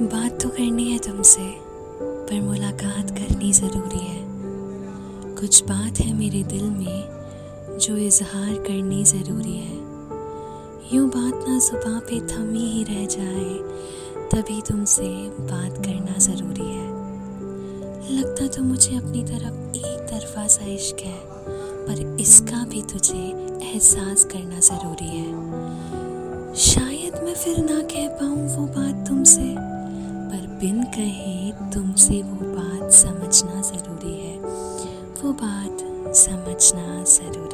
करनी है तुमसे, पर मुलाकात करनी ज़रूरी है। कुछ बात है मेरे दिल में जो इजहार करनी ज़रूरी है। यूँ बात ना जुबा पे थमी ही रह जाए, तभी तुमसे बात करना ज़रूरी है। लगता तो मुझे अपनी तरफ़ एक तरफा सा इश्क है, पर इसका भी तुझे एहसास करना ज़रूरी है। शायद मैं फिर ना कह पाऊँ वो बात तुमसे बिन कहे तुमसे वो बात समझना ज़रूरी है। वो बात समझना ज़रूरी